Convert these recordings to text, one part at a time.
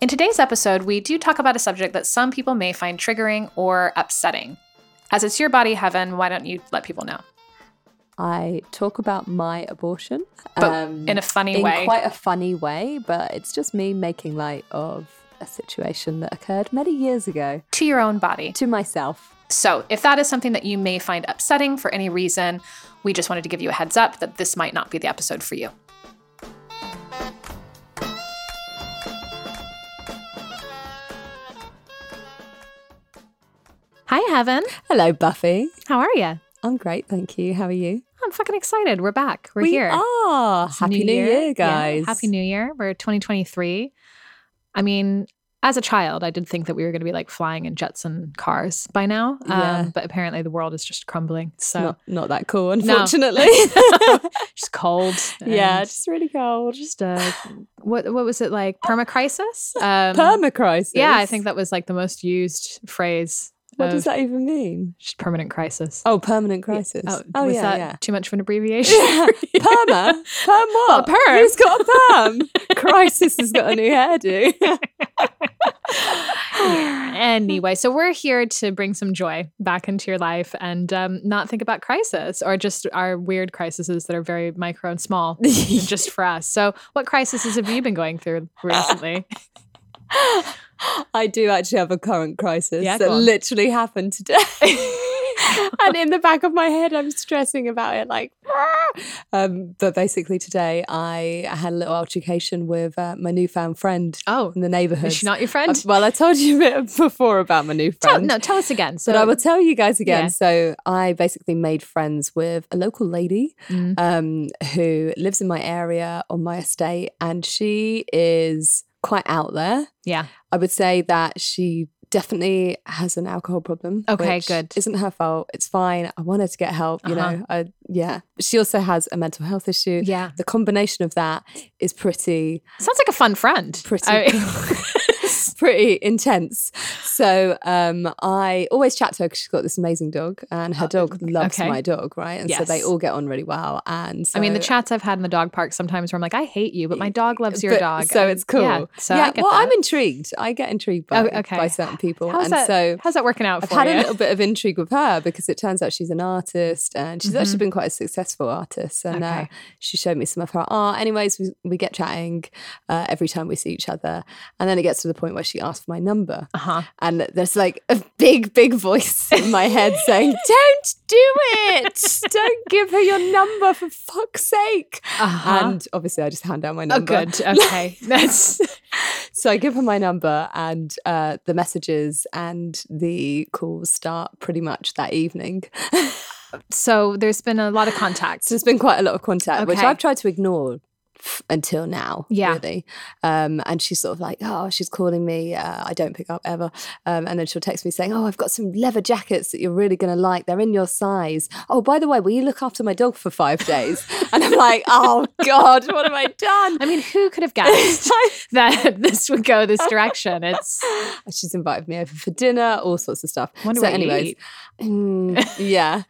In today's episode, we do talk about a subject that some people may find triggering or upsetting. As it's your body heaven, why don't you let people know? I talk about my abortion, But um, in a funny in way. quite a funny way, but it's just me making light of a situation that occurred many years ago to your own body. to myself. So, if that is something that you may find upsetting for any reason, we just wanted to give you a heads up that this might not be the episode for you. Hi, Heaven. Hello, Buffy. How are you? I'm great, thank you. How are you? I'm fucking excited. We're back. We're we here. are. It's Happy New, Year, Yeah, guys. Happy New Year. We're 2023. I mean, as a child, I did think that we were going to be like flying in jets and cars by now. Yeah. Um, but apparently the world is just crumbling. So Not, not that cool, No. unfortunately. just cold. yeah, just really cold. just uh, what what was it like? Permacrisis? Um, Permacrisis. Yeah, I think that was like the most used phrase. What does that even mean? Just permanent crisis. Oh, permanent crisis. Oh, Oh, was yeah, that yeah. too much of an abbreviation? Perma? Perm what? perm. Who's got a perm? Crisis has got a new hairdo. anyway, so we're here to bring some joy back into your life and um, not think about crisis or just our weird crises that are very micro and small, just for us. So, what crises have you been going through recently? I do actually have a current crisis Yeah, that literally happened today. and in the back of my head, I'm stressing about it like, um, but basically today I had a little altercation with uh, my newfound friend Oh, in the neighborhood. is she not your friend? Uh, well, I told you a bit before about my new tell, friend. no, tell us again. So, but I will tell you guys again. Yeah. So I basically made friends with a local lady Mm. um, who lives in my area on my estate, and she is quite out there. yeah, I would say that she definitely has an alcohol problem. Okay, which good. Isn't her fault. It's fine. I want her to get help. You Uh-huh. know. I, yeah. She also has a mental health issue. yeah. The combination of that is pretty Sounds like a fun friend. pretty I- pretty intense. So um, I always chat to her because she's got this amazing dog, and her dog loves Uh, okay. my dog, right? And so they all get on really well. And I mean, the chats I've had in the dog park sometimes where I'm like, I hate you, but my dog loves your but- dog. So And- it's cool. Yeah, so yeah, well, that. I'm intrigued. I get intrigued by, Oh, okay. by certain people, how's and that, so how's that working out for you? I've had you? a little bit of intrigue with her because it turns out she's an artist and she's actually Mhm. been quite a successful artist. And uh, she showed me some of her art. Anyways, we, we get chatting uh, every time we see each other. And then it gets to the point where she asked for my number. uh-huh. And there's like a big, big voice in my head saying, Don't do it. Don't give her your number for fuck's sake. Uh-huh. And obviously, I just hand down my oh, number. good. Okay. That's So I give her my number, and uh, the messages and the calls start pretty much that evening. so there's been a lot of contact. So there's been quite a lot of contact, which I've tried to ignore f- until now. Yeah. Really. Um, and she's sort of like, oh, she's calling me. Uh, I don't pick up ever. Um, and then she'll text me saying, oh, I've got some leather jackets that you're really going to like. They're in your size. Oh, by the way, will you look after my dog for five days? and I'm like, oh, God, what have I done? I mean, who could have guessed that this would go this direction? It's She's invited me over for dinner, all sorts of stuff. Wonder so, anyways, yeah.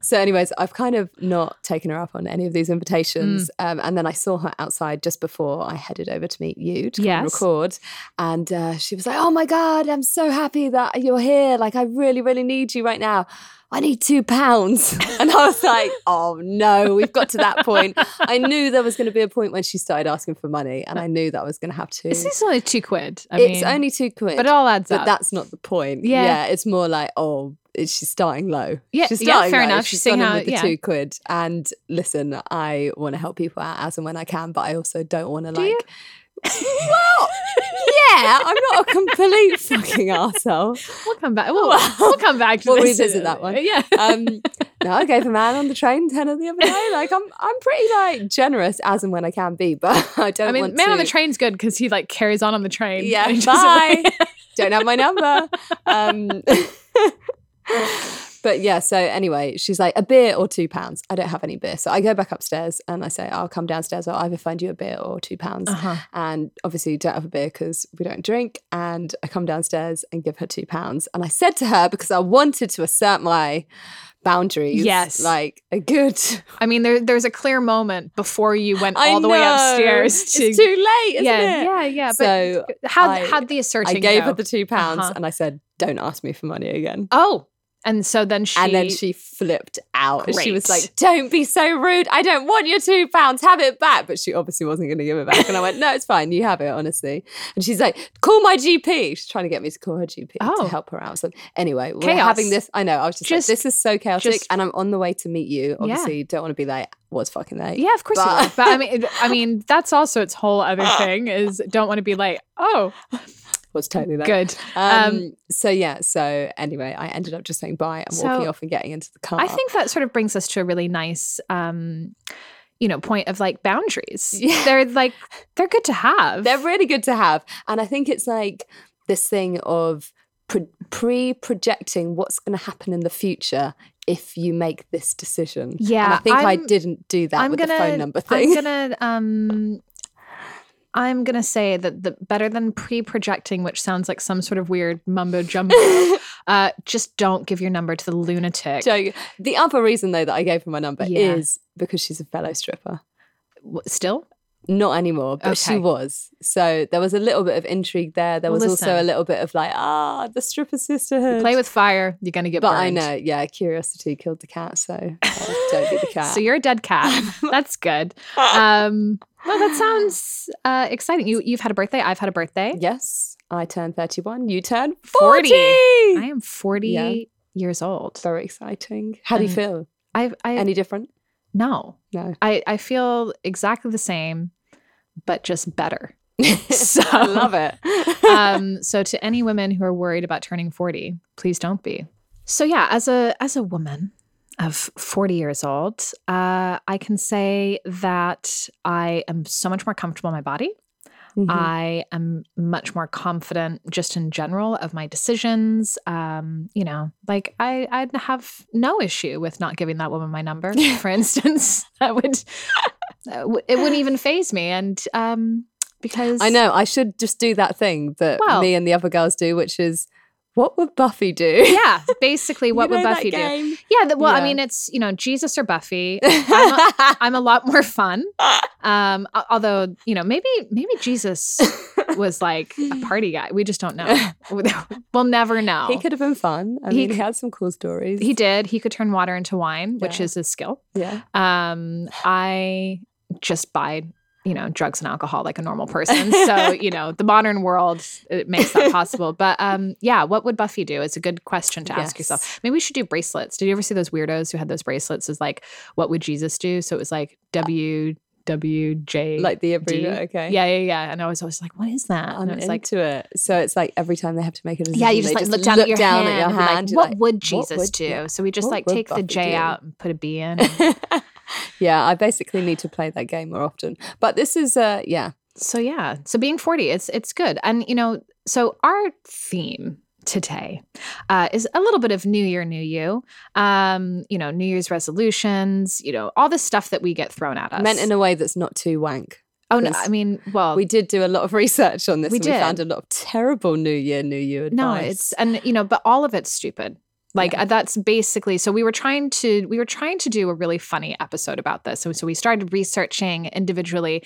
So, anyways, I've kind of not taken her up on any of these invitations. Mm. Um, and then I saw her outside just before I headed over to meet you to Yes. record. And uh, she was like, "Oh my god, I'm so happy that you're here. Like, I really, really need you right now." I need two pounds. And I was like, oh no, we've got to that point. I knew there was going to be a point when she started asking for money, and I knew that I was going to have to. this is only two quid. I it's mean, only two quid. but it all adds But up. that's not the point. Yeah. Yeah, it's more like, oh, she's starting low. Yeah, she's yeah, starting fair low. enough. She's She's seeing gone in how- with the yeah. two quid. And listen, I want to help people out as and when I can, but I also don't want to Do like. you? well, yeah, I'm not a complete fucking arsehole. we'll come back. We'll, we'll come back to We'll this. revisit that one. Yeah. Um, no, I gave a man on the train tenner the other day. Like I'm, I'm pretty like generous as and when I can be, but I don't I mean, man to. on the train's good because he like carries on on the train. Yeah, bye. don't have my number. Um, but yeah, so anyway, she's like, a beer or two pounds. I don't have any beer. So I go back upstairs and I say, I'll come downstairs. I'll either find you a beer or two pounds. Uh-huh. And obviously, don't have a beer because we don't drink. And I come downstairs and give her two pounds. And I said to her, because I wanted to assert my boundaries. Yes. like a good. I mean, there, there's a clear moment before you went I all the way upstairs to. it's too late, isn't yeah, it? yeah, yeah. But So how I- how'd the asserting I gave go? her the two pounds Uh-huh. and I said, "Don't ask me for money again." oh, and so then she. and then she flipped out. and She was like, "Don't be so rude. I don't want your two pounds. Have it back." But she obviously wasn't going to give it back. And I went, "No, it's fine. You have it, honestly." And she's like, "Call my GP." She's trying to get me to call her GP Oh. to help her out. So anyway, we're Chaos. having this. I know. I was just, Just- like, "This is so chaotic," just- and I'm on the way to meet you. Obviously, don't want to be like, "Was fucking late." Yeah, of course you But- would. But I mean, I mean, that's also its whole other thing is don't want to be like, oh, was totally late. good. Um, so yeah. So anyway, I ended up just saying bye and walking off and getting into the car. I think that sort of brings us to a really nice, um, you know, point of like boundaries. Yeah. They're like they're good to have. They're really good to have. And I think it's like this thing of pre projecting what's going to happen in the future if you make this decision. Yeah, and I think i I'm- didn't do that I'm with gonna, the phone number thing. I'm gonna, um, I'm gonna say that the better than pre-projecting, which sounds like some sort of weird mumbo jumbo. uh, just don't give your number to the lunatic. Joke. The other reason, though, that I gave her my number Yeah. is because she's a fellow stripper. Still, Not anymore, but she was. So there was a little bit of intrigue there. There was also a little bit of like, ah, the stripper sisterhood. play with fire, you're gonna get But burned. I know, yeah, curiosity killed the cat, so uh, don't be the cat. So you're a dead cat. That's good. Um, well, that sounds uh, exciting. You you've had a birthday. I've had a birthday. Yes, I turned 31. You turned 40. 40. I am 40 Yeah. years old. Very exciting. How do you feel? I I Any different? No. No. I I feel exactly the same, but just better. So- I love it. um, so to any women who are worried about turning 40, please don't be. So yeah, as a as a woman of 40 years old, uh, I can say that I am so much more comfortable in my body. Mhm. I am much more confident just in general of my decisions. Um, you know, like I, I'd have no issue with not giving that woman my number, for instance. That would, uh, it wouldn't even faze me. And um, because I know. I should just do that thing that Well- me and the other girls do, which is what would Buffy do? yeah, basically, what You would know that Buffy do? game? Yeah, the, well, I mean, it's you know Jesus or Buffy. I'm a, I'm a lot more fun. Um, although you know, maybe maybe Jesus was like a party guy. We just don't know. we'll never know. He could have been fun. I He mean, he had some cool stories. He did. He could turn water into wine, which is a skill. yeah. Um, I just buy, you know, drugs and alcohol like a normal person. So, you know, the modern world it makes that possible. But um, yeah, what would Buffy do? It's a good question to ask yourself. Maybe we should do bracelets. Did you ever see those weirdos who had those bracelets? Is like, what would Jesus do? So it was like W W J. Like the D? abbreviate, okay. Yeah, yeah, yeah. And I was always like, what is that? I'm and it was like, into it. So it's like every time they have to make a decision, yeah, you just like look down at your down hand. at your and be like, hand. what like, would "What Jesus would- do? yeah, So we just what like take the J do?" out and put a B in. yeah, I basically need to play that game more often. But this is, uh, yeah, So yeah, so being 40, it's it's good. And you know, so our theme today uh, is a little bit of New Year, New You. Um, you know, New Year's resolutions. You know, all the stuff that we get thrown at us. meant in a way that's not too wank. oh no, I mean, well, We did do a lot of research on this. We and we found a lot of terrible New Year, New You advice. no, it's and you know, but all of it's stupid. Like Yeah. that's basically so we were trying to we were trying to do a really funny episode about this. So so we started researching individually.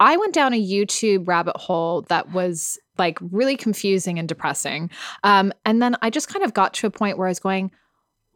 I went down a YouTube rabbit hole that was like really confusing and depressing. Um, and then I just kind of got to a point where I was going,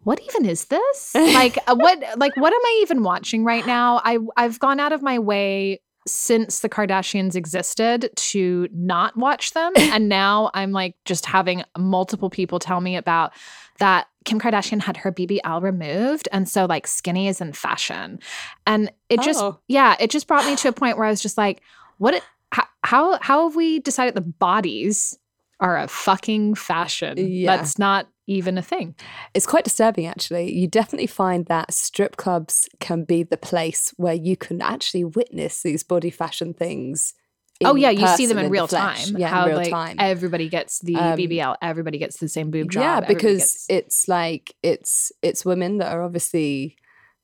what even is this? like uh, what like what am I even watching right now? I I've gone out of my way since the Kardashians existed to not watch them and now I'm like just having multiple people tell me about that Kim Kardashian had her BBL removed and so like skinny is in fashion. And it just Oh. yeah, it just brought me to a point where I was just like what it, how, how how have we decided the bodies are a fucking fashion? Yeah. That's not even a thing. It's quite disturbing, actually. You definitely find that strip clubs can be the place where you can actually witness these body fashion things. oh yeah, you see them person, in real time. Yeah, how in real like time. everybody gets the Um, BBL, everybody gets the same boob job. yeah, because gets- it's like it's it's women that are obviously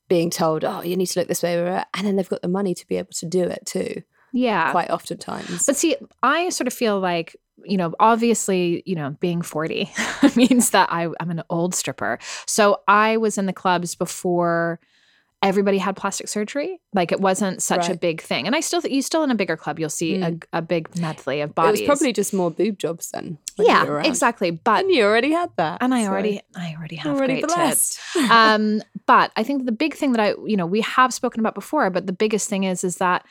being told, "Oh, you need to look this way," and then they've got the money to be able to do it too. yeah. Quite oftentimes, But see, I sort of feel like you know, obviously, you know, being 40 means that I, I'm an old stripper. So I was in the clubs before everybody had plastic surgery. Like it wasn't such a big thing. And I still, you still in a bigger club, you'll see a, a big medley of It bodies. was probably just more boob jobs then. when you were yeah, exactly. But And you already had that. and I so already, I already have already great tits. blessed. um, but I think the big thing that I, you know, we have spoken about before, but the biggest thing is, is that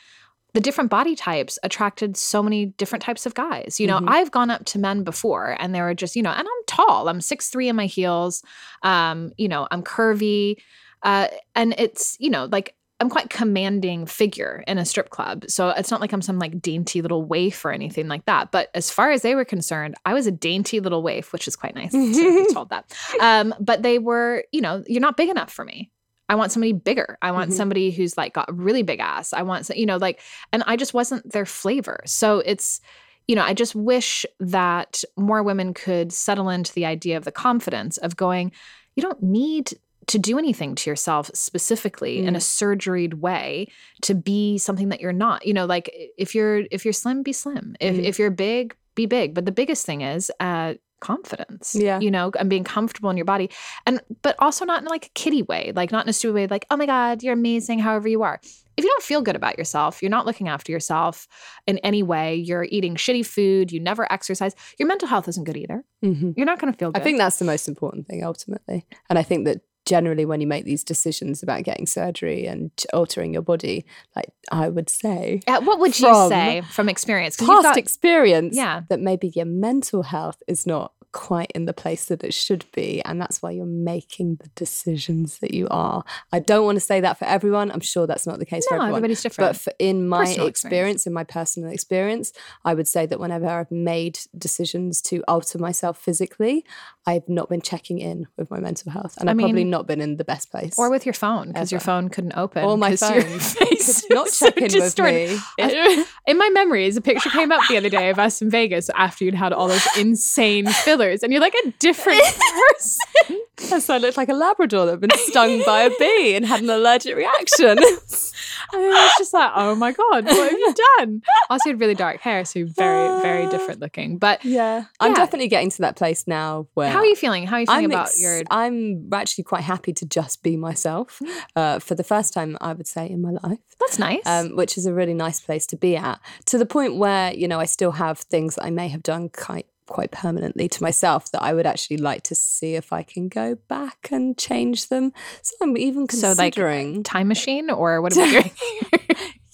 the different body types attracted so many different types of guys. You know, Mhm. I've gone up to men before and they were just, you know, and I'm tall. I'm six three in my heels. Um, you know, I'm curvy. Uh, and it's, you know, like I'm quite commanding figure in a strip club. So it's not like I'm some like dainty little waif or anything like that. But as far as they were concerned, I was a dainty little waif, which is quite nice to be told that. Um, but they were, you know, you're not big enough for me. I want somebody bigger. I want Mhm. somebody who's like got a really big ass. I want, some- you know, like, and I just wasn't their flavor. So it's, you know, I just wish that more women could settle into the idea of the confidence of going, you don't need to do anything to yourself specifically in a surgeried way to be something that you're not. You know, like if you're if you're slim, be slim. If Mhm. if you're big, be big. But the biggest thing is uh confidence. Yeah. You know, and being comfortable in your body. And but also not in like a kiddie way, like not in a stupid way, like, oh my God, you're amazing, however you are. If you don't feel good about yourself, you're not looking after yourself in any way, you're eating shitty food, you never exercise, your mental health isn't good either. Mhm. You're not gonna feel good. I think that's the most important thing ultimately. And I think that generally when you make these decisions about getting surgery and altering your body, like I would say, Uh, what would you say from experience? past got- experience, Yeah. that maybe your mental health is not quite in the place that it should be. And that's why you're making the decisions that you are. I don't want to say that for everyone. I'm sure that's not the case for no, everyone. everybody's different. But for, in my experience, experience. in my personal experience, I would say that whenever I've made decisions to alter myself physically, I've not been checking in with my mental health, and I I've probably not been in the best place. or with your phone, because your phone couldn't open. or my phone, your face not checking so in with me. I- in my memories, a picture came up the other day of us in Vegas after you'd had all those insane and you're like a different person. Yes, I looked like a Labrador that had been stung by a bee and had an allergic reaction. And I was just like, oh my god, what have you done? I also, you had really dark hair, so you're very, very different looking. But yeah, I'm Yeah. definitely getting to that place now where how are you feeling? How are you feeling I'm about ex- your? I'm actually quite happy to just be myself uh, for the first time, I would say, in my life. That's nice. um, which is a really nice place to be at. To the point where you know I still have things that I may have done quite quite permanently to myself that I would actually like to see if I can go back and change them. So I'm even So, like, considering. Time machine, or what are we doing?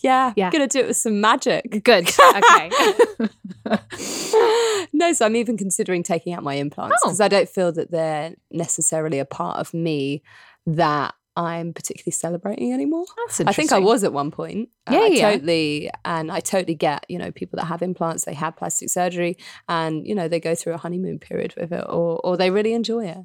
yeah, yeah. I'm gonna do it with some magic. Good. Okay. no, so I'm even considering taking out my implants Oh. because I don't feel that they're necessarily a part of me that I'm particularly celebrating anymore. That's I think I was at one point. Uh, Yeah, I yeah. totally, and I totally get, you know, people that have implants, they have plastic surgery, and you know, they go through a honeymoon period with it, or or they really enjoy it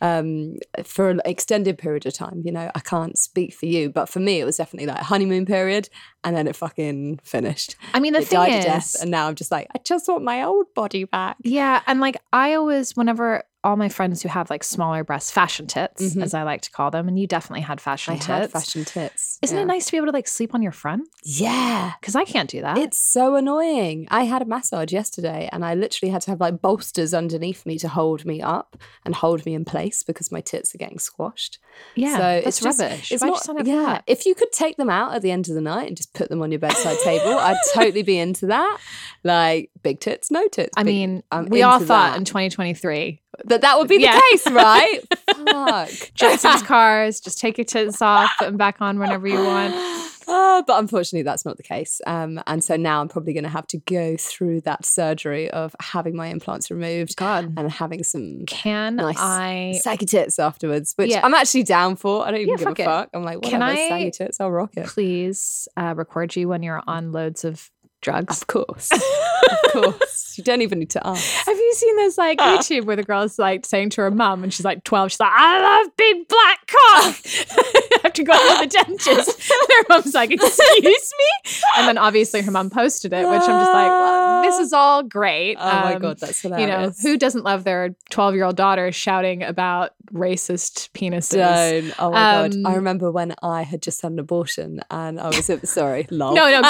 um, for an extended period of time. You know, I can't speak for you, but for me, it was definitely like a honeymoon period, and then it fucking finished. I mean, the it thing is, and now I'm just like, I just want my old body back. Yeah, and like I always, whenever all my friends who have like smaller breasts, fashion tits, Mhm. as I like to call them, and you definitely had fashion I tits. had fashion tits. Isn't yeah. it nice to be able to like sleep on your front? Yeah. Because I can't do that. It's so annoying. I had a massage yesterday and I literally had to have like bolsters underneath me to hold me up and hold me in place because my tits are getting squashed. yeah, so it's just- rubbish. It's Why'd not, yeah. that? If you could take them out at the end of the night and just put them on your bedside table, I'd totally be into that. Like big tits, no tits. I big- mean, I'm we all thought that. in 2023, that that would be Yeah. the case, right? Fuck. Jetsons cars, just take your tits off, put them back on whenever you want. Uh, but unfortunately, that's not the case. Um, and so now I'm probably going to have to go through that surgery of having my implants removed God, and having some can Nice. I? saggy tits afterwards, which Yeah. I'm actually down for. I don't even Yeah, give fuck a it. fuck. I'm like, Can whatever, I- saggy tits, I'll rock it. Please uh, record you when you're on loads of drugs. Of course. of course. You don't even need to ask. Have you seen this like YouTube where the girl's like saying to her mum and she's like 12, she's like, I love big black cock. have to go to the dentist. And her mum's like, excuse me? And then obviously her mum posted it, which I'm just like, well, this is all great. Oh my Um, God, that's hilarious. You know, who doesn't love their 12 year old daughter shouting about racist penises? don't. Oh my God. I Um, remember when I had just had an abortion and I was, sorry, lol. No, no, go-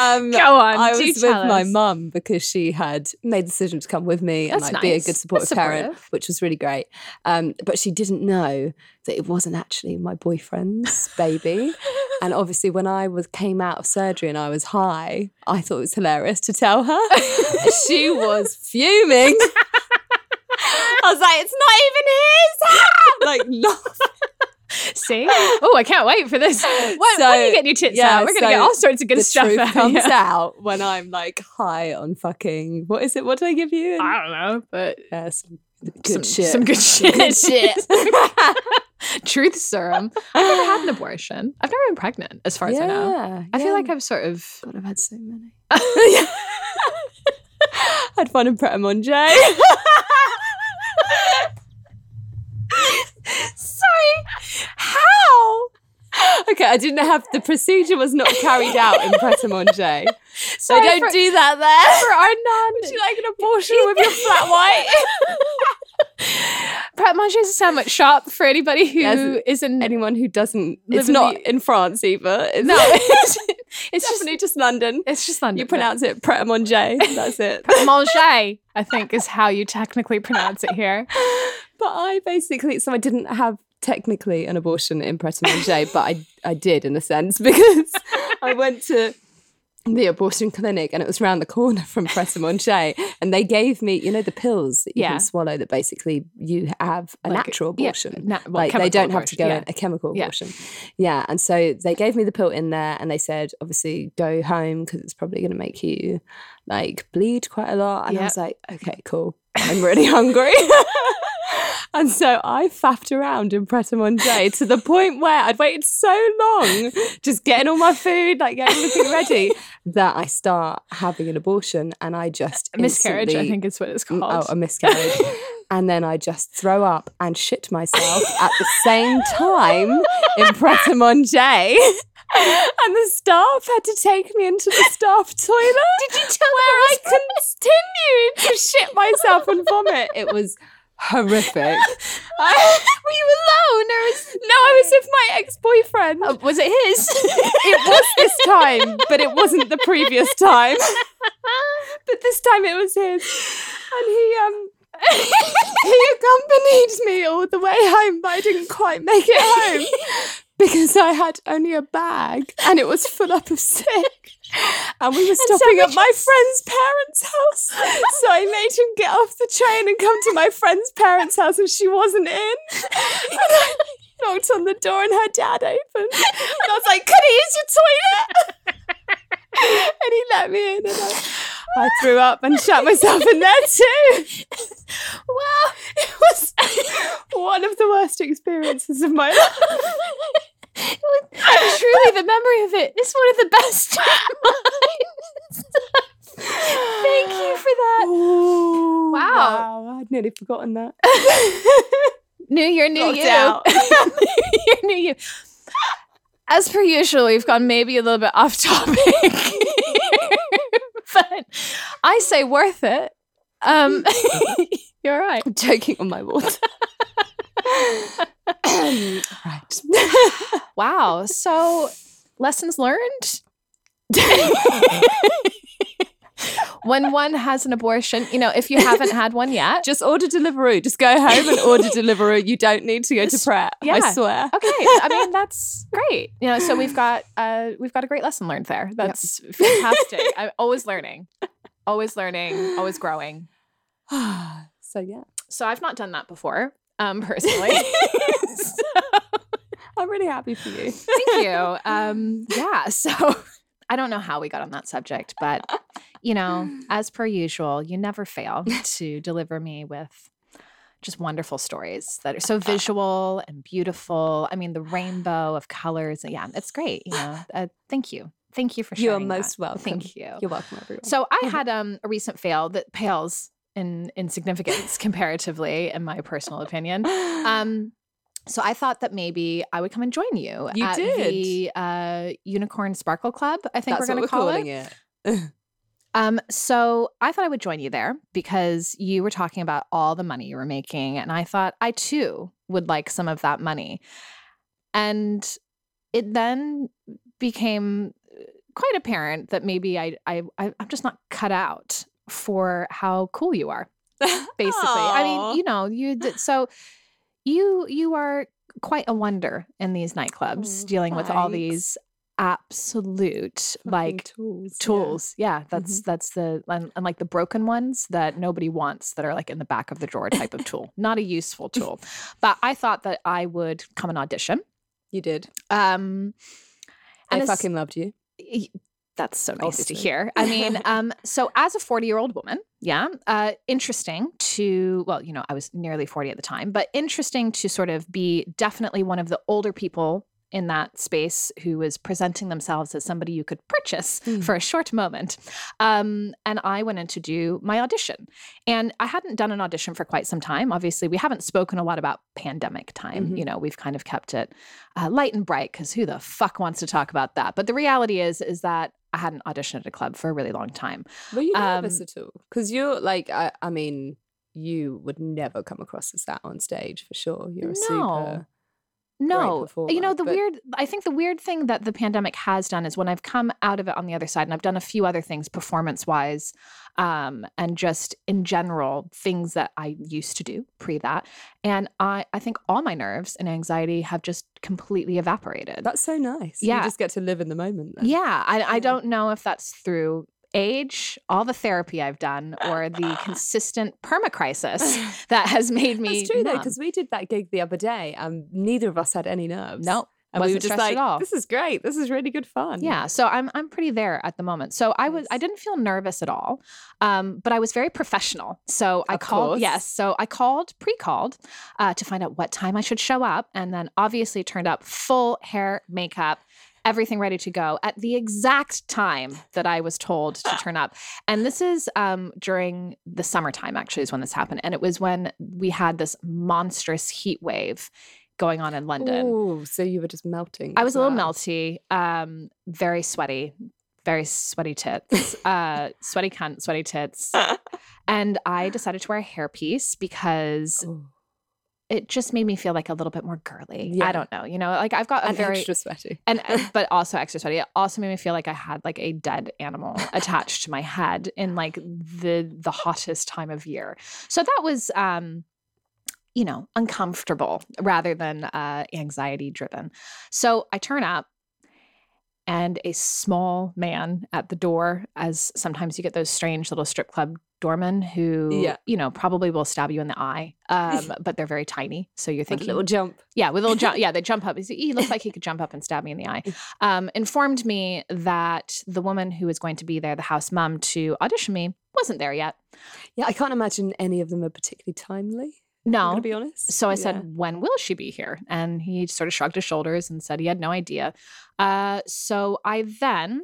Um, Go on. I was with my mum because she had made the decision to come with me and That's like be a good supportive That's parent, which was really great. Um, but she didn't know that it wasn't actually my boyfriend's baby. And obviously, when I was came out of surgery and I was high, I thought it was hilarious to tell her. she was fuming. I was like, "It's not even his!" like, laughing. See? Oh, I can't wait for this. When, when So, are you getting your tits yeah, out? We're gonna get all sorts of good the stuff truth out. comes yeah. out when I'm like high on fucking what is it? What did I give you? I don't know, but Yeah, some good some, shit. Some good shit. good shit. Truth serum. I've never had an abortion. I've never been pregnant, as far as I know. Yeah, I feel like I've sort of. God, I've had so many. i had fun in Pret a Manger. Sorry. How? okay, I didn't have the procedure was not carried out in Pret a Manger. So don't for- do that there. For our non. Would you like an abortion with your flat white? Pret Manger is a sandwich shop for anybody who Yes, isn't. Anyone who doesn't, Live it's in not the- in France either. It's no, it's, it's just. definitely just London. It's just London. You pronounce it Pret a Manger. That's it. Pret Manger, I think, is how you technically pronounce it here. But I basically, so I didn't have technically an abortion in Pret a Manger, but I, I did in a sense because I went to the abortion clinic and it was around the corner from Pret a Manger and they gave me, you know, the pills that you Yeah. can swallow that basically you have a Like, natural yeah, abortion. na- well, like they don't have to go yeah. in a chemical Yeah. abortion. Yeah. And so they gave me the pill in there and they said, obviously go home because it's probably going to make you like bleed quite a lot. And I was like, okay, cool. I'm really hungry. and so I faffed around in Pret a Manger to the point where I'd waited so long just getting all my food, like getting everything ready, that I start having an abortion and I just Miscarriage, I think is what it's Mm, called. Oh, a miscarriage. and then I just throw up and shit myself at the same time in Pret a Manger. And the staff had to take me into the staff toilet. Did you tell where I continued to shit myself and vomit? It was horrific. I- Were you alone, or was, no, I was with my ex-boyfriend. uh, was it his? It was this time, but it wasn't the previous time. But this time it was his. And he um he accompanied me all the way home, but I didn't quite make it home because I had only a bag and it was full up of sick. And we were stopping at my friend's parents' house. So I made him get off the train and come to my friend's parents' house and she wasn't in. And I knocked on the door and her dad opened. And I was like, Could I use your toilet? and he let me in and I, I threw up and shut myself in there too. Wow, it was one of the worst experiences of my life. Truly, the memory of it is one of the best. Thank you for that. Ooh, Wow. wow, I'd nearly forgotten that. New year, new Locked you. new year, new you. As per usual, we've gone maybe a little bit off topic, but I say worth it. Um, you're right. I'm joking on my water. Right. Wow. So, lessons learned. when one has an abortion, you know, if you haven't had one yet, Just order Deliveroo. Just go home and order Deliveroo. You don't need to go to Pret. Yeah. I swear. okay i mean that's great you know so we've got uh we've got a great lesson learned there that's fantastic i'm always learning always learning always growing so yeah, so i've not done that before um personally So, I'm really happy for you. thank you um yeah so i don't know how we got on that subject but you know as per usual you never fail to deliver me with just wonderful stories that are so visual and beautiful. I mean, the rainbow of colors. Yeah, it's great. You know, uh, thank you, thank you for You are sharing. that. most welcome. Thank you. You're welcome, everyone. So I had um, a recent fail that pales in in significance comparatively, in my personal opinion. Um, so I thought that maybe I would come and join you. You at did. the uh, Unicorn Sparkle Club. I think That's we're going to call calling it. it. Um, so I thought I would join you there because you were talking about all the money you were making, and I thought I too would like some of that money. And it then became quite apparent that maybe I, I, I I'm just not cut out for how cool you are. Basically, I mean, you know, you d- so you you are quite a wonder in these nightclubs, Oh, dealing with all these absolute Fucking like tools. yeah. tools. Yeah, that's Mm-hmm. that's the and, and like the broken ones that nobody wants that are like in the back of the drawer type of tool. Not a useful tool. But I thought that I would come and audition. You did. Um I fucking loved you. That's so nice Obviously. to hear. I mean, um, so as a 40 year old woman, yeah, uh, interesting to, well, you know, I was nearly 40 at the time, but interesting to sort of be definitely one of the older people in that space who was presenting themselves as somebody you could purchase Mm. for a short moment. Um, and I went in to do my audition. And I hadn't done an audition for quite some time. Obviously, we haven't spoken a lot about pandemic time. Mhm. You know, we've kind of kept it uh, light and bright because who the fuck wants to talk about that? But the reality is, is that I hadn't auditioned at a club for a really long time. Were you nervous Um, at all? Because you're like, I, I mean, you would never come across as that on stage for sure. You're a No. super. No, you know the but- weird. I think the weird thing that the pandemic has done is when I've come out of it on the other side, and I've done a few other things performance wise, um, and just in general things that I used to do pre that, and I I think all my nerves and anxiety have just completely evaporated. That's so nice. Yeah. You just get to live in the moment. Then. Yeah, I, I don't know if that's through age, all the therapy I've done, or the consistent permacrisis that has made me. That's true though, because we did that gig the other day, and neither of us had any nerves. no, and we were just like. "This is great. This is really good fun." Yeah, so I'm I'm pretty there at the moment. So I was I didn't feel nervous at all, um, but I was very professional. So I Of called course. yes, so I called pre-called uh, to find out what time I should show up, and then obviously turned up full hair, makeup. Everything ready to go at the exact time that I was told to turn up. And this is um, during the summertime, actually, is when this happened. And it was when we had this monstrous heat wave going on in London. Oh, so you were just melting. I as was a little melty, um, very sweaty, very sweaty tits, uh, sweaty cunt, sweaty tits. And I decided to wear a hairpiece because Oh, it just made me feel like a little bit more girly. Yeah. I don't know, you know, like I've got a and very extra sweaty. and uh, but also extra sweaty. It also made me feel like I had like a dead animal attached to my head in like the the hottest time of year. So that was um you know, uncomfortable rather than uh anxiety driven. So I turn up and a small man at the door as sometimes you get those strange little strip club doormen who Yeah. you know probably will stab you in the eye um but they're very tiny so you're With a thinking little jump. yeah, with a little jump. Yeah, they jump up. He, looks like he could jump up and stab me in the eye. Um, informed me that the woman who was going to be there, the house mom to audition me, wasn't there yet. Yeah, I can't imagine any of them are particularly timely. No. gonna be honest. So I said, Yeah. when will she be here? And he sort of shrugged his shoulders and said he had no idea. Uh, so I then,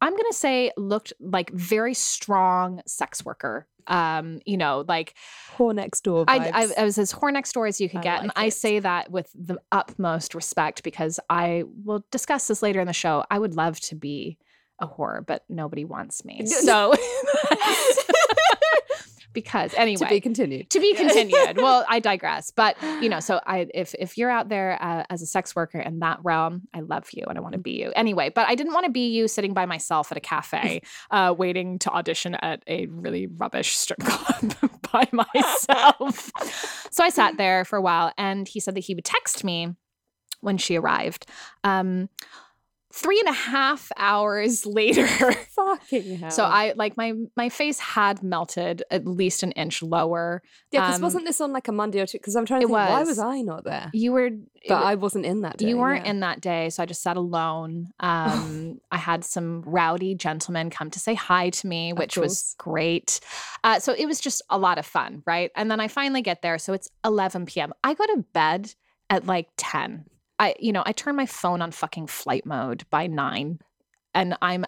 I'm going to say, looked like very strong sex worker. Um, you know, like whore next door. I. I, I was as whore next door as you could I get. and like I say that with the utmost respect because I will discuss this later in the show. I would love to be a whore, but nobody wants me. So, because anyway. to be continued. to be continued. well, I digress, but you know, so I if if you're out there uh, as a sex worker in that realm, I love you and I want to be you anyway. But I didn't want to be you sitting by myself at a cafe, uh, waiting to audition at a really rubbish strip club by myself. so I sat there for a while, and he said that he would text me when she arrived. Um, three and a half hours later. Fucking hell. So I like my my face had melted at least an inch lower. yeah, because um, wasn't this on like a Monday or two? Because I'm trying to it think, why was. was I not there? You were But I wasn't in that day. you weren't yeah. in that day, so I just sat alone. Um, I had some rowdy gentlemen come to say hi to me, which was great. Uh, so it was just a lot of fun, right? And then I finally get there, so it's 11 p.m. I go to bed at like 10. I, you know, I turn my phone on fucking flight mode by nine, and I'm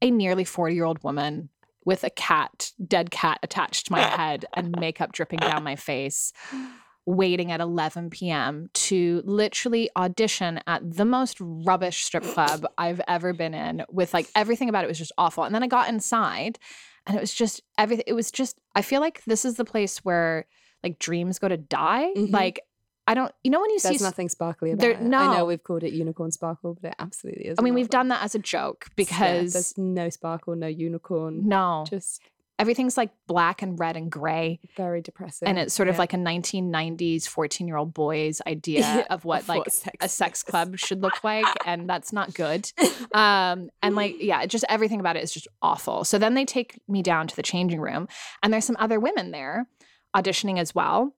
a nearly 40 year old woman with a cat, dead cat attached to my head and makeup dripping down my face, waiting at 11 p.m. to literally audition at the most rubbish strip club I've ever been in with like everything about it was just awful. And then I got inside and it was just everything. It was just, I feel like this is the place where like dreams go to die. Mhm. Like, I don't. You know when you see. There's nothing sparkly about there- it. I know we've called it unicorn sparkle, but it absolutely is. I mean, we've done that as a joke because there's no sparkle, no unicorn. no, Just everything's like black and red and gray, very depressing. and it's sort of like a 1990s 14 year old boy's idea Yeah, of what like sex a sex club should look like, and that's not good. um and like yeah just everything about it is just awful so then they take me down to the changing room and there's some other women there auditioning as well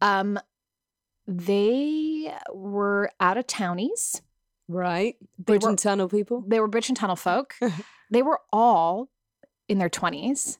um they were out of townies right. Bridge were- and tunnel people. they were bridge and tunnel folk they were all in their 20s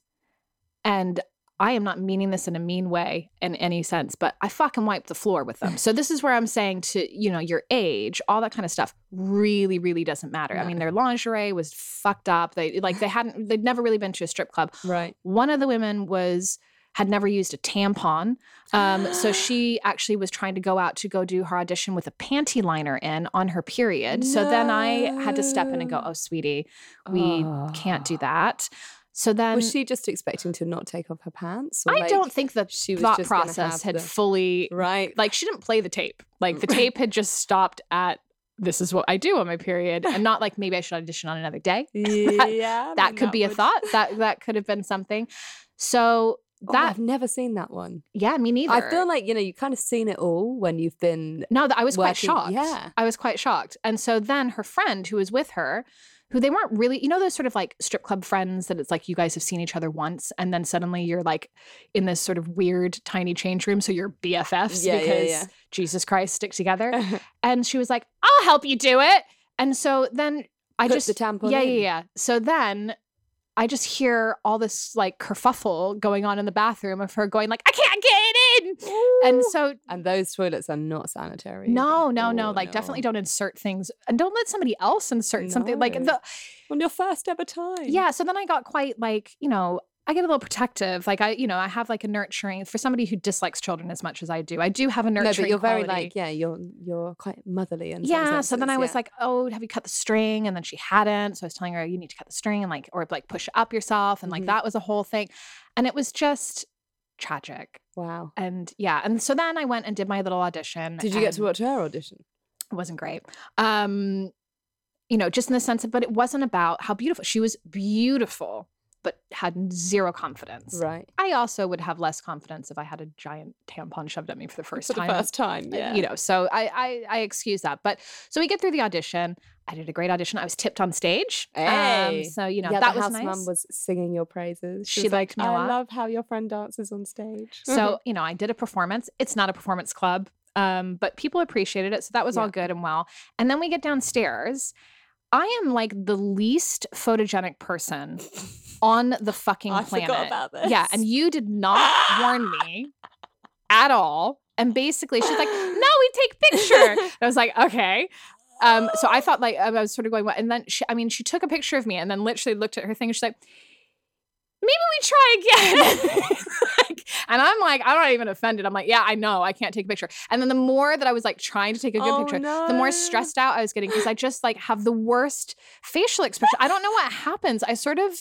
and I am not meaning this in a mean way in any sense, but I fucking wiped the floor with them. So this is where I'm saying to, you know, your age, all that kind of stuff really, really doesn't matter. I mean, their lingerie was fucked up. They like they hadn't they'd never really been to a strip club. Right. One of the women was had never used a tampon. Um, so she actually was trying to go out to go do her audition with a panty liner in on her period. So then I had to step in and go, "Oh, sweetie, we can't do that." So then Was she just expecting to not take off her pants? or, I like- don't think the she was thought just process had the- fully Right. like she didn't play the tape. Like the tape had just stopped at this is what I do on my period, and not like maybe I should audition on another day. yeah. That mean, could be a thought. That that could have been something. So Oh, that I've never seen that one. yeah, me neither. I feel like you know you kind of seen it all when you've been. no, that I was quite shocked. yeah. I was quite shocked. And so then her friend who was with her, who they weren't really, you know, those sort of like strip club friends that it's like you guys have seen each other once, and then suddenly you're like in this sort of weird tiny change room, so you're BFFs Yeah, yeah, because yeah. Jesus Christ stick together. and she was like, "I'll help you do it." And so then I Put just the tampon yeah, in. yeah, yeah. So then I just hear all this like kerfuffle going on in the bathroom of her going like, "I can't get it in," and so and those toilets are not sanitary. no, either. no, no. Oh, Like, definitely don't insert things and don't let somebody else insert something. Like, No. the, on your first ever time. yeah. So then I got quite like, you know, I get a little protective. Like, I, you know, I have like a nurturing for somebody who dislikes children as much as I do. I do have a nurturing. No, but you're very like yeah, you're you're quite motherly and yeah. So then I was like, oh, have you cut the string? And then she hadn't. So I was telling her, you need to cut the string and like, or like push it up yourself. And like, Mhm. that was a whole thing. And it was just tragic. wow. And yeah. And so then I went and did my little audition. Did you get to watch her audition? it wasn't great. Um, you know, just in the sense of, but it wasn't about how beautiful she was. Beautiful, but had zero confidence. Right. I also would have less confidence if I had a giant tampon shoved at me for the first For the time. first time, Uh, yeah. You know, so I, I I excuse that. But so we get through the audition. I did a great audition. I was tipped on stage. Um, Hey. so you know yeah, that the was house nice. mum was singing your praises. She like, liked me a I love how your friend dances on stage. So, you know, I did a performance. It's not a performance club, um, but people appreciated it. So that was all good and well. And then we get downstairs. I am like the least photogenic person on the fucking I planet. about this. Yeah. And you did not warn me at all. And basically, she's like, no, we take picture. And I was like, okay. Um, so I thought like I was sort of going, what? And then she, I mean, she took a picture of me and then literally looked at her thing. And she's like, maybe we try again. Like, and I'm like, I'm not even offended. I'm like, yeah, I know, I can't take a picture. And then the more that I was like trying to take a good Oh, picture, the more stressed out I was getting because I just like have the worst facial expression. I don't know what happens. I sort of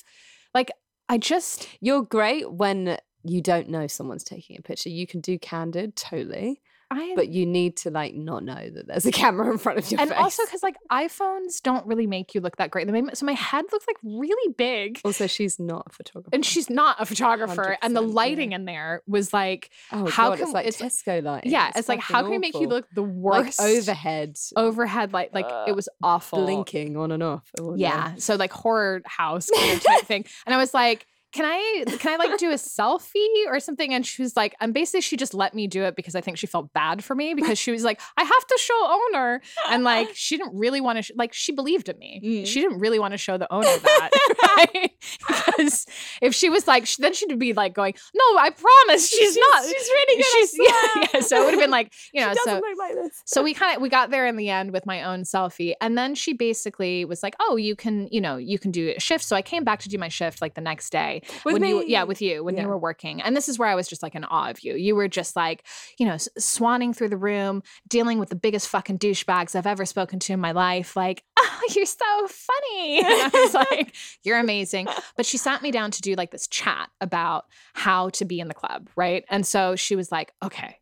like, I just, You're great when you don't know someone's taking a picture. You can do candid, totally. I But you need to like not know that there's a camera in front of your and face. also because like iPhones don't really make you look that great. They so my head looks like really big. Also, she's not a photographer. And she's not a photographer, and the 100%, yeah. lighting in there was like, oh, how God, can- it's like it's- Tesco lighting. yeah, it's, like how can we make you look the worst like overhead, overhead light? Like it uh, was awful. blinking on and off. Oh. Yeah. So like horror house kind of type thing. And I was like, can I can I like do a selfie or something? And she was like, and basically she just let me do it because I think she felt bad for me because she was like, I have to show owner. And like she didn't really want to sh- like she believed in me. Mm. She didn't really want to show the owner that. right? because if she was like, then she'd be like going, No, I promise she's, not. she's really good She's yeah, yeah. So it would have been like, you know, so like so we kind of we got there in the end with my own selfie and then she basically was like oh you can you know you can do a shift so i came back to do my shift like the next day With when you yeah with you when Yeah. you were working and this is where i was just like in awe of you you were just like you know swanning through the room dealing with the biggest fucking douchebags i've ever spoken to in my life like oh you're so funny and i was like you're amazing but she sat me down to do like this chat about how to be in the club right and so she was like okay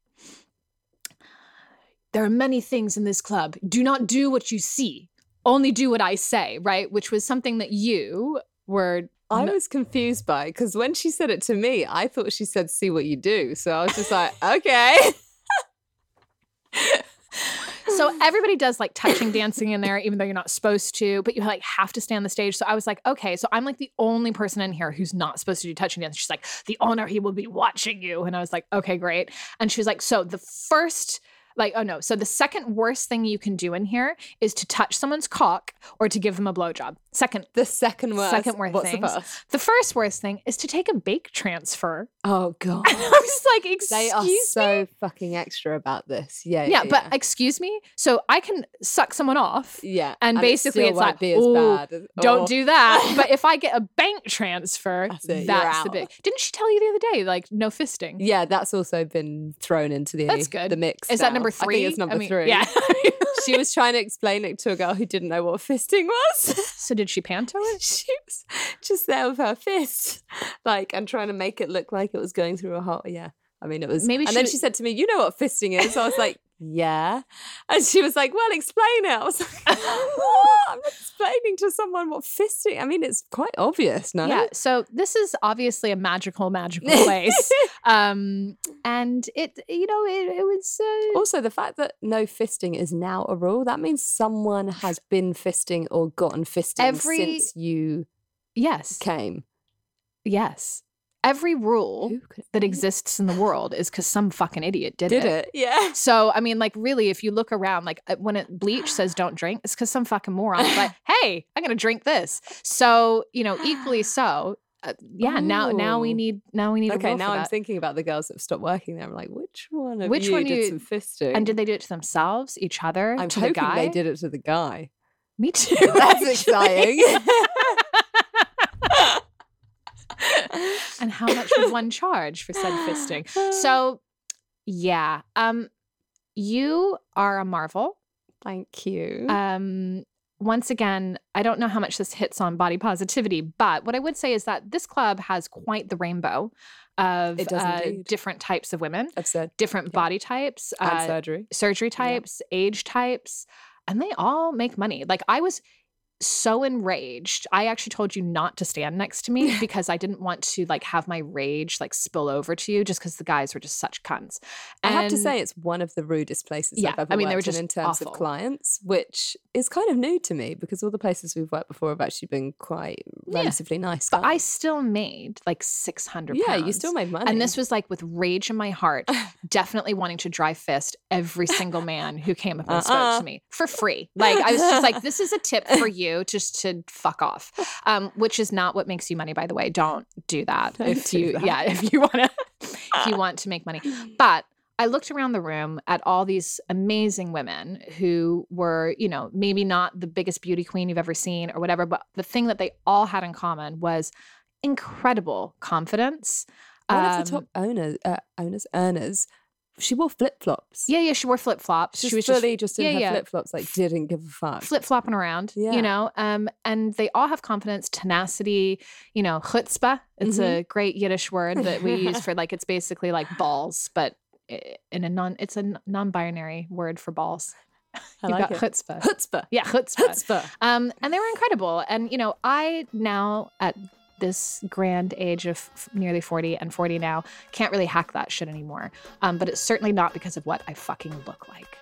there are many things in this club. Do not do what you see. Only do what I say, right? Which was something that you were I No. was confused by because when she said it to me, I thought she said, see what you do. So I was just like, okay. So everybody does like touching dancing in there, even though you're not supposed to, but you like have to stay on the stage. So I was like, okay, so I'm like the only person in here who's not supposed to do touching dance. She's like, the owner, he will be watching you. And I was like, okay, great. And she was like, so the first, like, oh no, so the second worst thing you can do in here is to touch someone's cock or to give them a blowjob. Second, The second worst. Second worst What's things. the first? the first worst thing is to take a bake transfer. Oh, God. And I was like, excuse They are me. so fucking extra about this. Yeah. yeah, but excuse me. So I can suck someone off yeah. and it basically still it's like, be as bad. as- don't do that. But if I get a bank transfer, That's that's, it, you're the big. Didn't she tell you the other day, like no fisting? Yeah, that's also been thrown into the That's good. the mix. Is that now. number I three? think it's number I mean, three. Yeah. she was trying to explain it to a girl who didn't know what fisting was. so did she panto it? she was just there with her fist, like, and trying to make it look like it was going through a hole. Yeah. I mean, it was. Maybe and then she said to me, "You know what fisting is?" So I was like, "Yeah," and she was like, "Well, explain it." I was like, "What? I'm explaining to someone what fisting. I mean, it's quite obvious, no?" Yeah. So this is obviously a magical, magical place. um, and it, you know, it, it was. Uh, Also, the fact that no fisting is now a rule, that means someone has been fisting or gotten fisting Every- since you yes. came. Yes. Every rule that exists in the world is because some fucking idiot did, did it? Yeah. So, I mean, like, really, if you look around, like, uh, when it bleach says don't drink, it's because some fucking moron is like, hey, I'm going to drink this. So, you know, equally so, uh, yeah, now now we need, now we need Okay, now I'm thinking about the girls that have stopped working there. I'm like, which one of Which you one did you- some fisting? And did they do it to themselves, each other, I'm to hoping the guy? they did it to the guy. Me too. That's actually. exciting. and how much would one charge for said fisting? So, yeah, um, you are a marvel. thank you. um once again i don't know how much this hits on body positivity but what i would say is that this club has quite the rainbow of uh, different types of women Absurd. different Yeah. body types And uh, surgery. surgery types age types and they all make money like i was so enraged i actually told you not to stand next to me because i didn't want to like have my rage like spill over to you just because the guys were just such cunts I have to say, it's one of the rudest places Yeah, I've ever I mean, they were in just in terms awful. of clients, which is kind of new to me because all the places we've worked before have actually been quite Yeah, relatively nice. but i still made like 600 yeah, you still made money. And this was like with rage in my heart, definitely wanting to dry fist every single man who came up and spoke Uh-uh. to me for free. Like I was just like, this is a tip for you just to fuck off. Um, which is not what makes you money, by the way. Don't do that. Don't if do you that. yeah, if you wanna if you want to make money. But I looked around the room at all these amazing women who were, you know, maybe not the biggest beauty queen you've ever seen or whatever, but the thing that they all had in common was incredible confidence. one of Um, the top owners, uh, owners, earners. She wore flip flops. Yeah, yeah, she wore flip flops. She, was fully just just, in yeah, her yeah. flip flops, like didn't give a fuck. flip flopping around, Yeah. you know. Um, and they all have confidence, tenacity, you know, chutzpah. It's Mhm. a great Yiddish word that we use for like it's basically like balls, but in a non it's a non-binary word for balls. I You've like got it. chutzpah. Chutzpah. Yeah, chutzpah. Chutzpah. Um, and they were incredible. And you know, I now at this grand age of f- nearly 40 and 40 now can't really hack that shit anymore. Um, but it's certainly not because of what I fucking look like.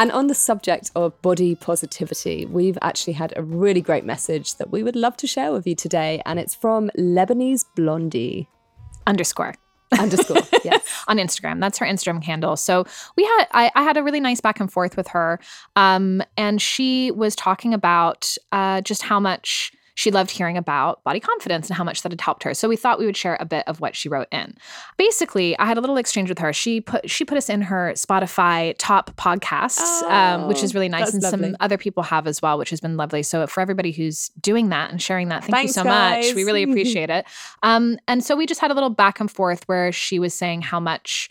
And on the subject of body positivity, we've actually had a really great message that we would love to share with you today. And it's from Lebanese Blondie Underscore. Underscore. Yes. on Instagram. That's her Instagram handle. So we had I, I had a really nice back and forth with her, um, and she was talking about uh, just how much she loved hearing about body confidence and how much that had helped her. So we thought we would share a bit of what she wrote in. Basically, I had a little exchange with her. She put she put us in her Spotify top podcasts, um, which is Oh, really nice, and lovely. some other people have as well, which has been lovely. So for everybody who's doing that and sharing that, thank Thanks, you so much. We really appreciate it. Um, and so we just had a little back and forth where she was saying how much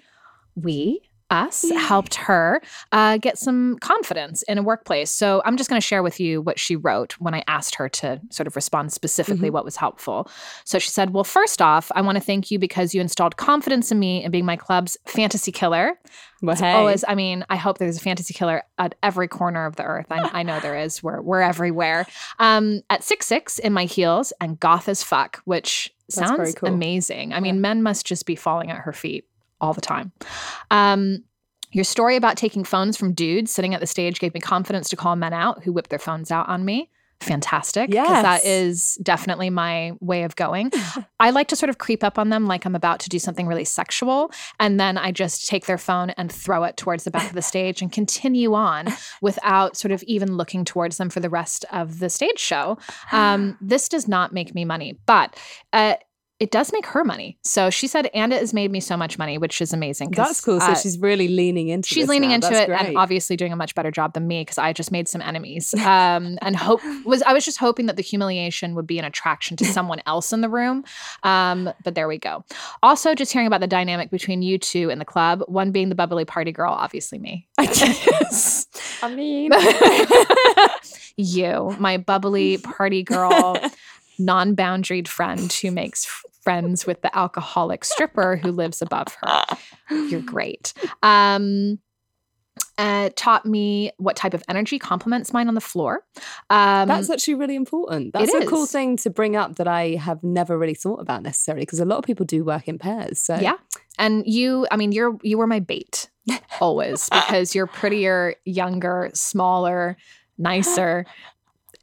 we us helped her uh, get some confidence in a workplace. So I'm just going to share with you what she wrote when I asked her to sort of respond specifically Mhm. what was helpful. So she said, Well, first off, I want to thank you because you installed confidence in me in being my club's fantasy killer. Well, hey. always, I mean, I hope there's a fantasy killer at every corner of the earth. I, I know there is. We're, we're everywhere. Um, at six six in my heels and goth as fuck, which sounds cool. amazing. I mean, men must just be falling at her feet all the time. Um, your story about taking phones from dudes sitting at the stage gave me confidence to call men out who whip their phones out on me. Fantastic. Because that Yes. is definitely my way of going. I like to sort of creep up on them like I'm about to do something really sexual. And then I just take their phone and throw it towards the back of the stage and continue on without sort of even looking towards them for the rest of the stage show. Um, this does not make me money, but uh, it does make her money. So she said, and it has made me so much money, which is amazing. That's cool. So uh, she's really leaning into. It. She's this leaning now. into That's it and obviously doing a much better job than me because I just made some enemies. Um, and hope was I was just hoping that the humiliation would be an attraction to someone else in the room. Um, but there we go. Also, just hearing about the dynamic between you two in the club, one being the bubbly party girl, obviously me. I mean, you, my bubbly party girl, non-boundaried friend who makes friends with the alcoholic stripper who lives above her. You're great. Um, uh, taught me what type of energy complements mine on the floor. Um, That's actually really important. That's a cool thing to bring up that I have never really thought about necessarily because a lot of people do work in pairs. So yeah, and you, I mean, you're you were my bait always because you're prettier, younger, smaller, nicer.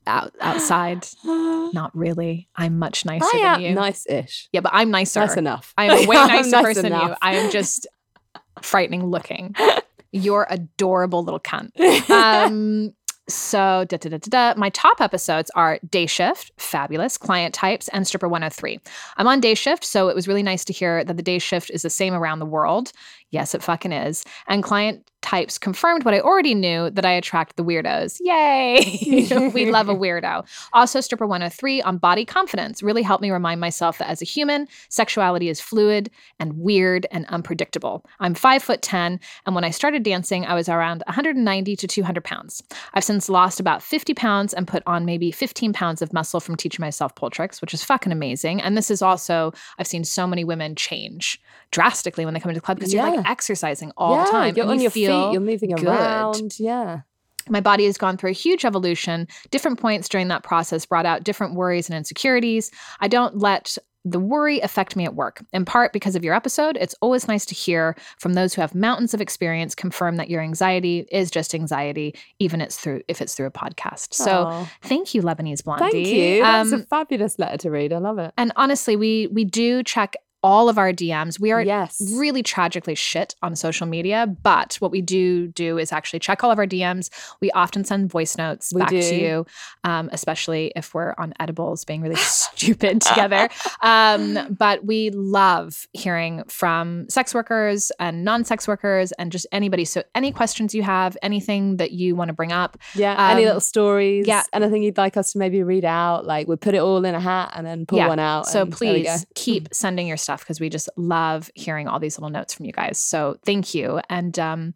Out, outside, not really. I'm much nicer I than am you. nice-ish. Yeah, but I'm nicer. That's enough. I'm a way nicer nice person than you. I am just frightening looking. You're adorable little cunt. Um, so da, da, da. my top episodes are Day Shift, Fabulous, Client Types, and Stripper 103. I'm on Day Shift, so it was really nice to hear that the Day Shift is the same around the world. Yes, it fucking is. And Client Types confirmed what I already knew that I attract the weirdos. Yay! we love a weirdo. Also, Stripper 103 on body confidence really helped me remind myself that as a human, sexuality is fluid and weird and unpredictable. I'm five foot 10, and when I started dancing, I was around 190 to 200 pounds. I've since lost about 50 pounds and put on maybe 15 pounds of muscle from teaching myself pole tricks, which is fucking amazing. And this is also, I've seen so many women change drastically when they come into the club because you're Yeah. Like exercising all yeah, the time. You're on you your feet. You're moving good. around. Yeah. my body has gone through a huge evolution. Different points during that process brought out different worries and insecurities. I don't let the worry affect me at work. In part because of your episode, it's always nice to hear from those who have mountains of experience confirm that your anxiety is just anxiety, even it's through if it's through a podcast. So Aw. thank you, Lebanese Blondie. thank you. That's Um, a fabulous letter to read. I love it. and honestly, we we do check all of our DMs. We are yes. really tragically shit on social media, but what we do do is actually check all of our DMs. We often send voice notes We back do. to you, um, especially if we're on edibles being really stupid together. Um, but we love hearing from sex workers and non sex workers and just anybody. So, any questions you have, anything that you want to bring up, Yeah. any um, little stories? yeah. Anything you'd like us to maybe read out? Like we put it all in a hat and then pull Yeah. one out. So and there we go. please keep sending your stuff because we just love hearing all these little notes from you guys. So thank you. And um,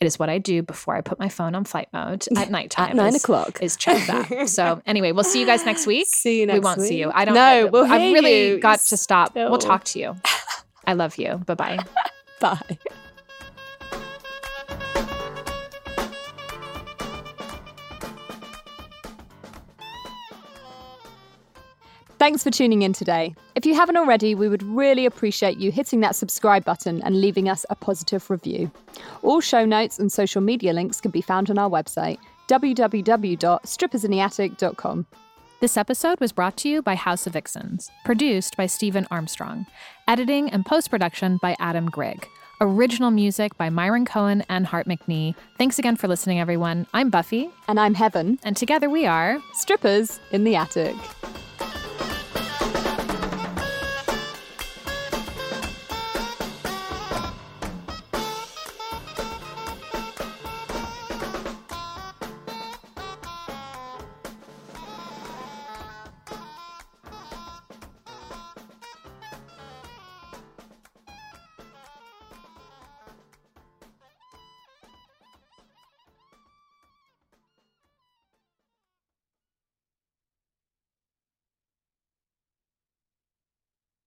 it is what I do before I put my phone on flight mode at nighttime. at nine is- o'clock. Is check that. so anyway, we'll see you guys next week. See you next we won't see you. I don't No, we'll I've really you. got to stop. We'll talk to you. I love you. Bye bye. Bye. Thanks for tuning in today. If you haven't already, we would really appreciate you hitting that subscribe button and leaving us a positive review. All show notes and social media links can be found on our website, www.strippersintheattic.com. This episode was brought to you by House of Vixens, produced by Stephen Armstrong, editing and post production by Adam Grigg. Original music by Myron Cohen and Hart McNee. Thanks again for listening, everyone. I'm Buffy, And I'm Heaven, and together we are Strippers in the Attic.